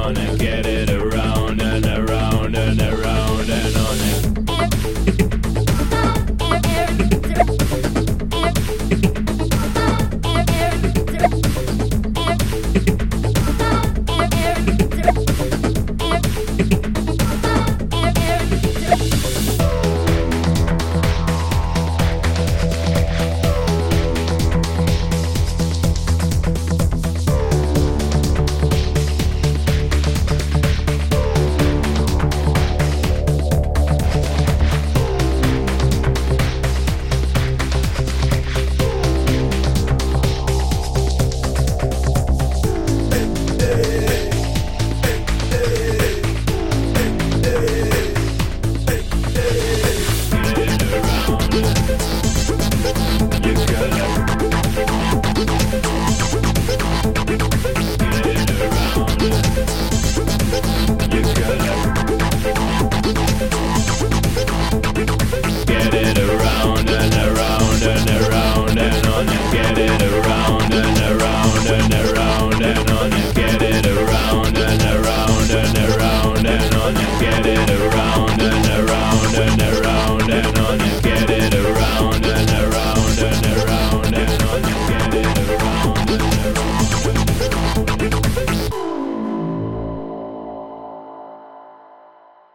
gonna get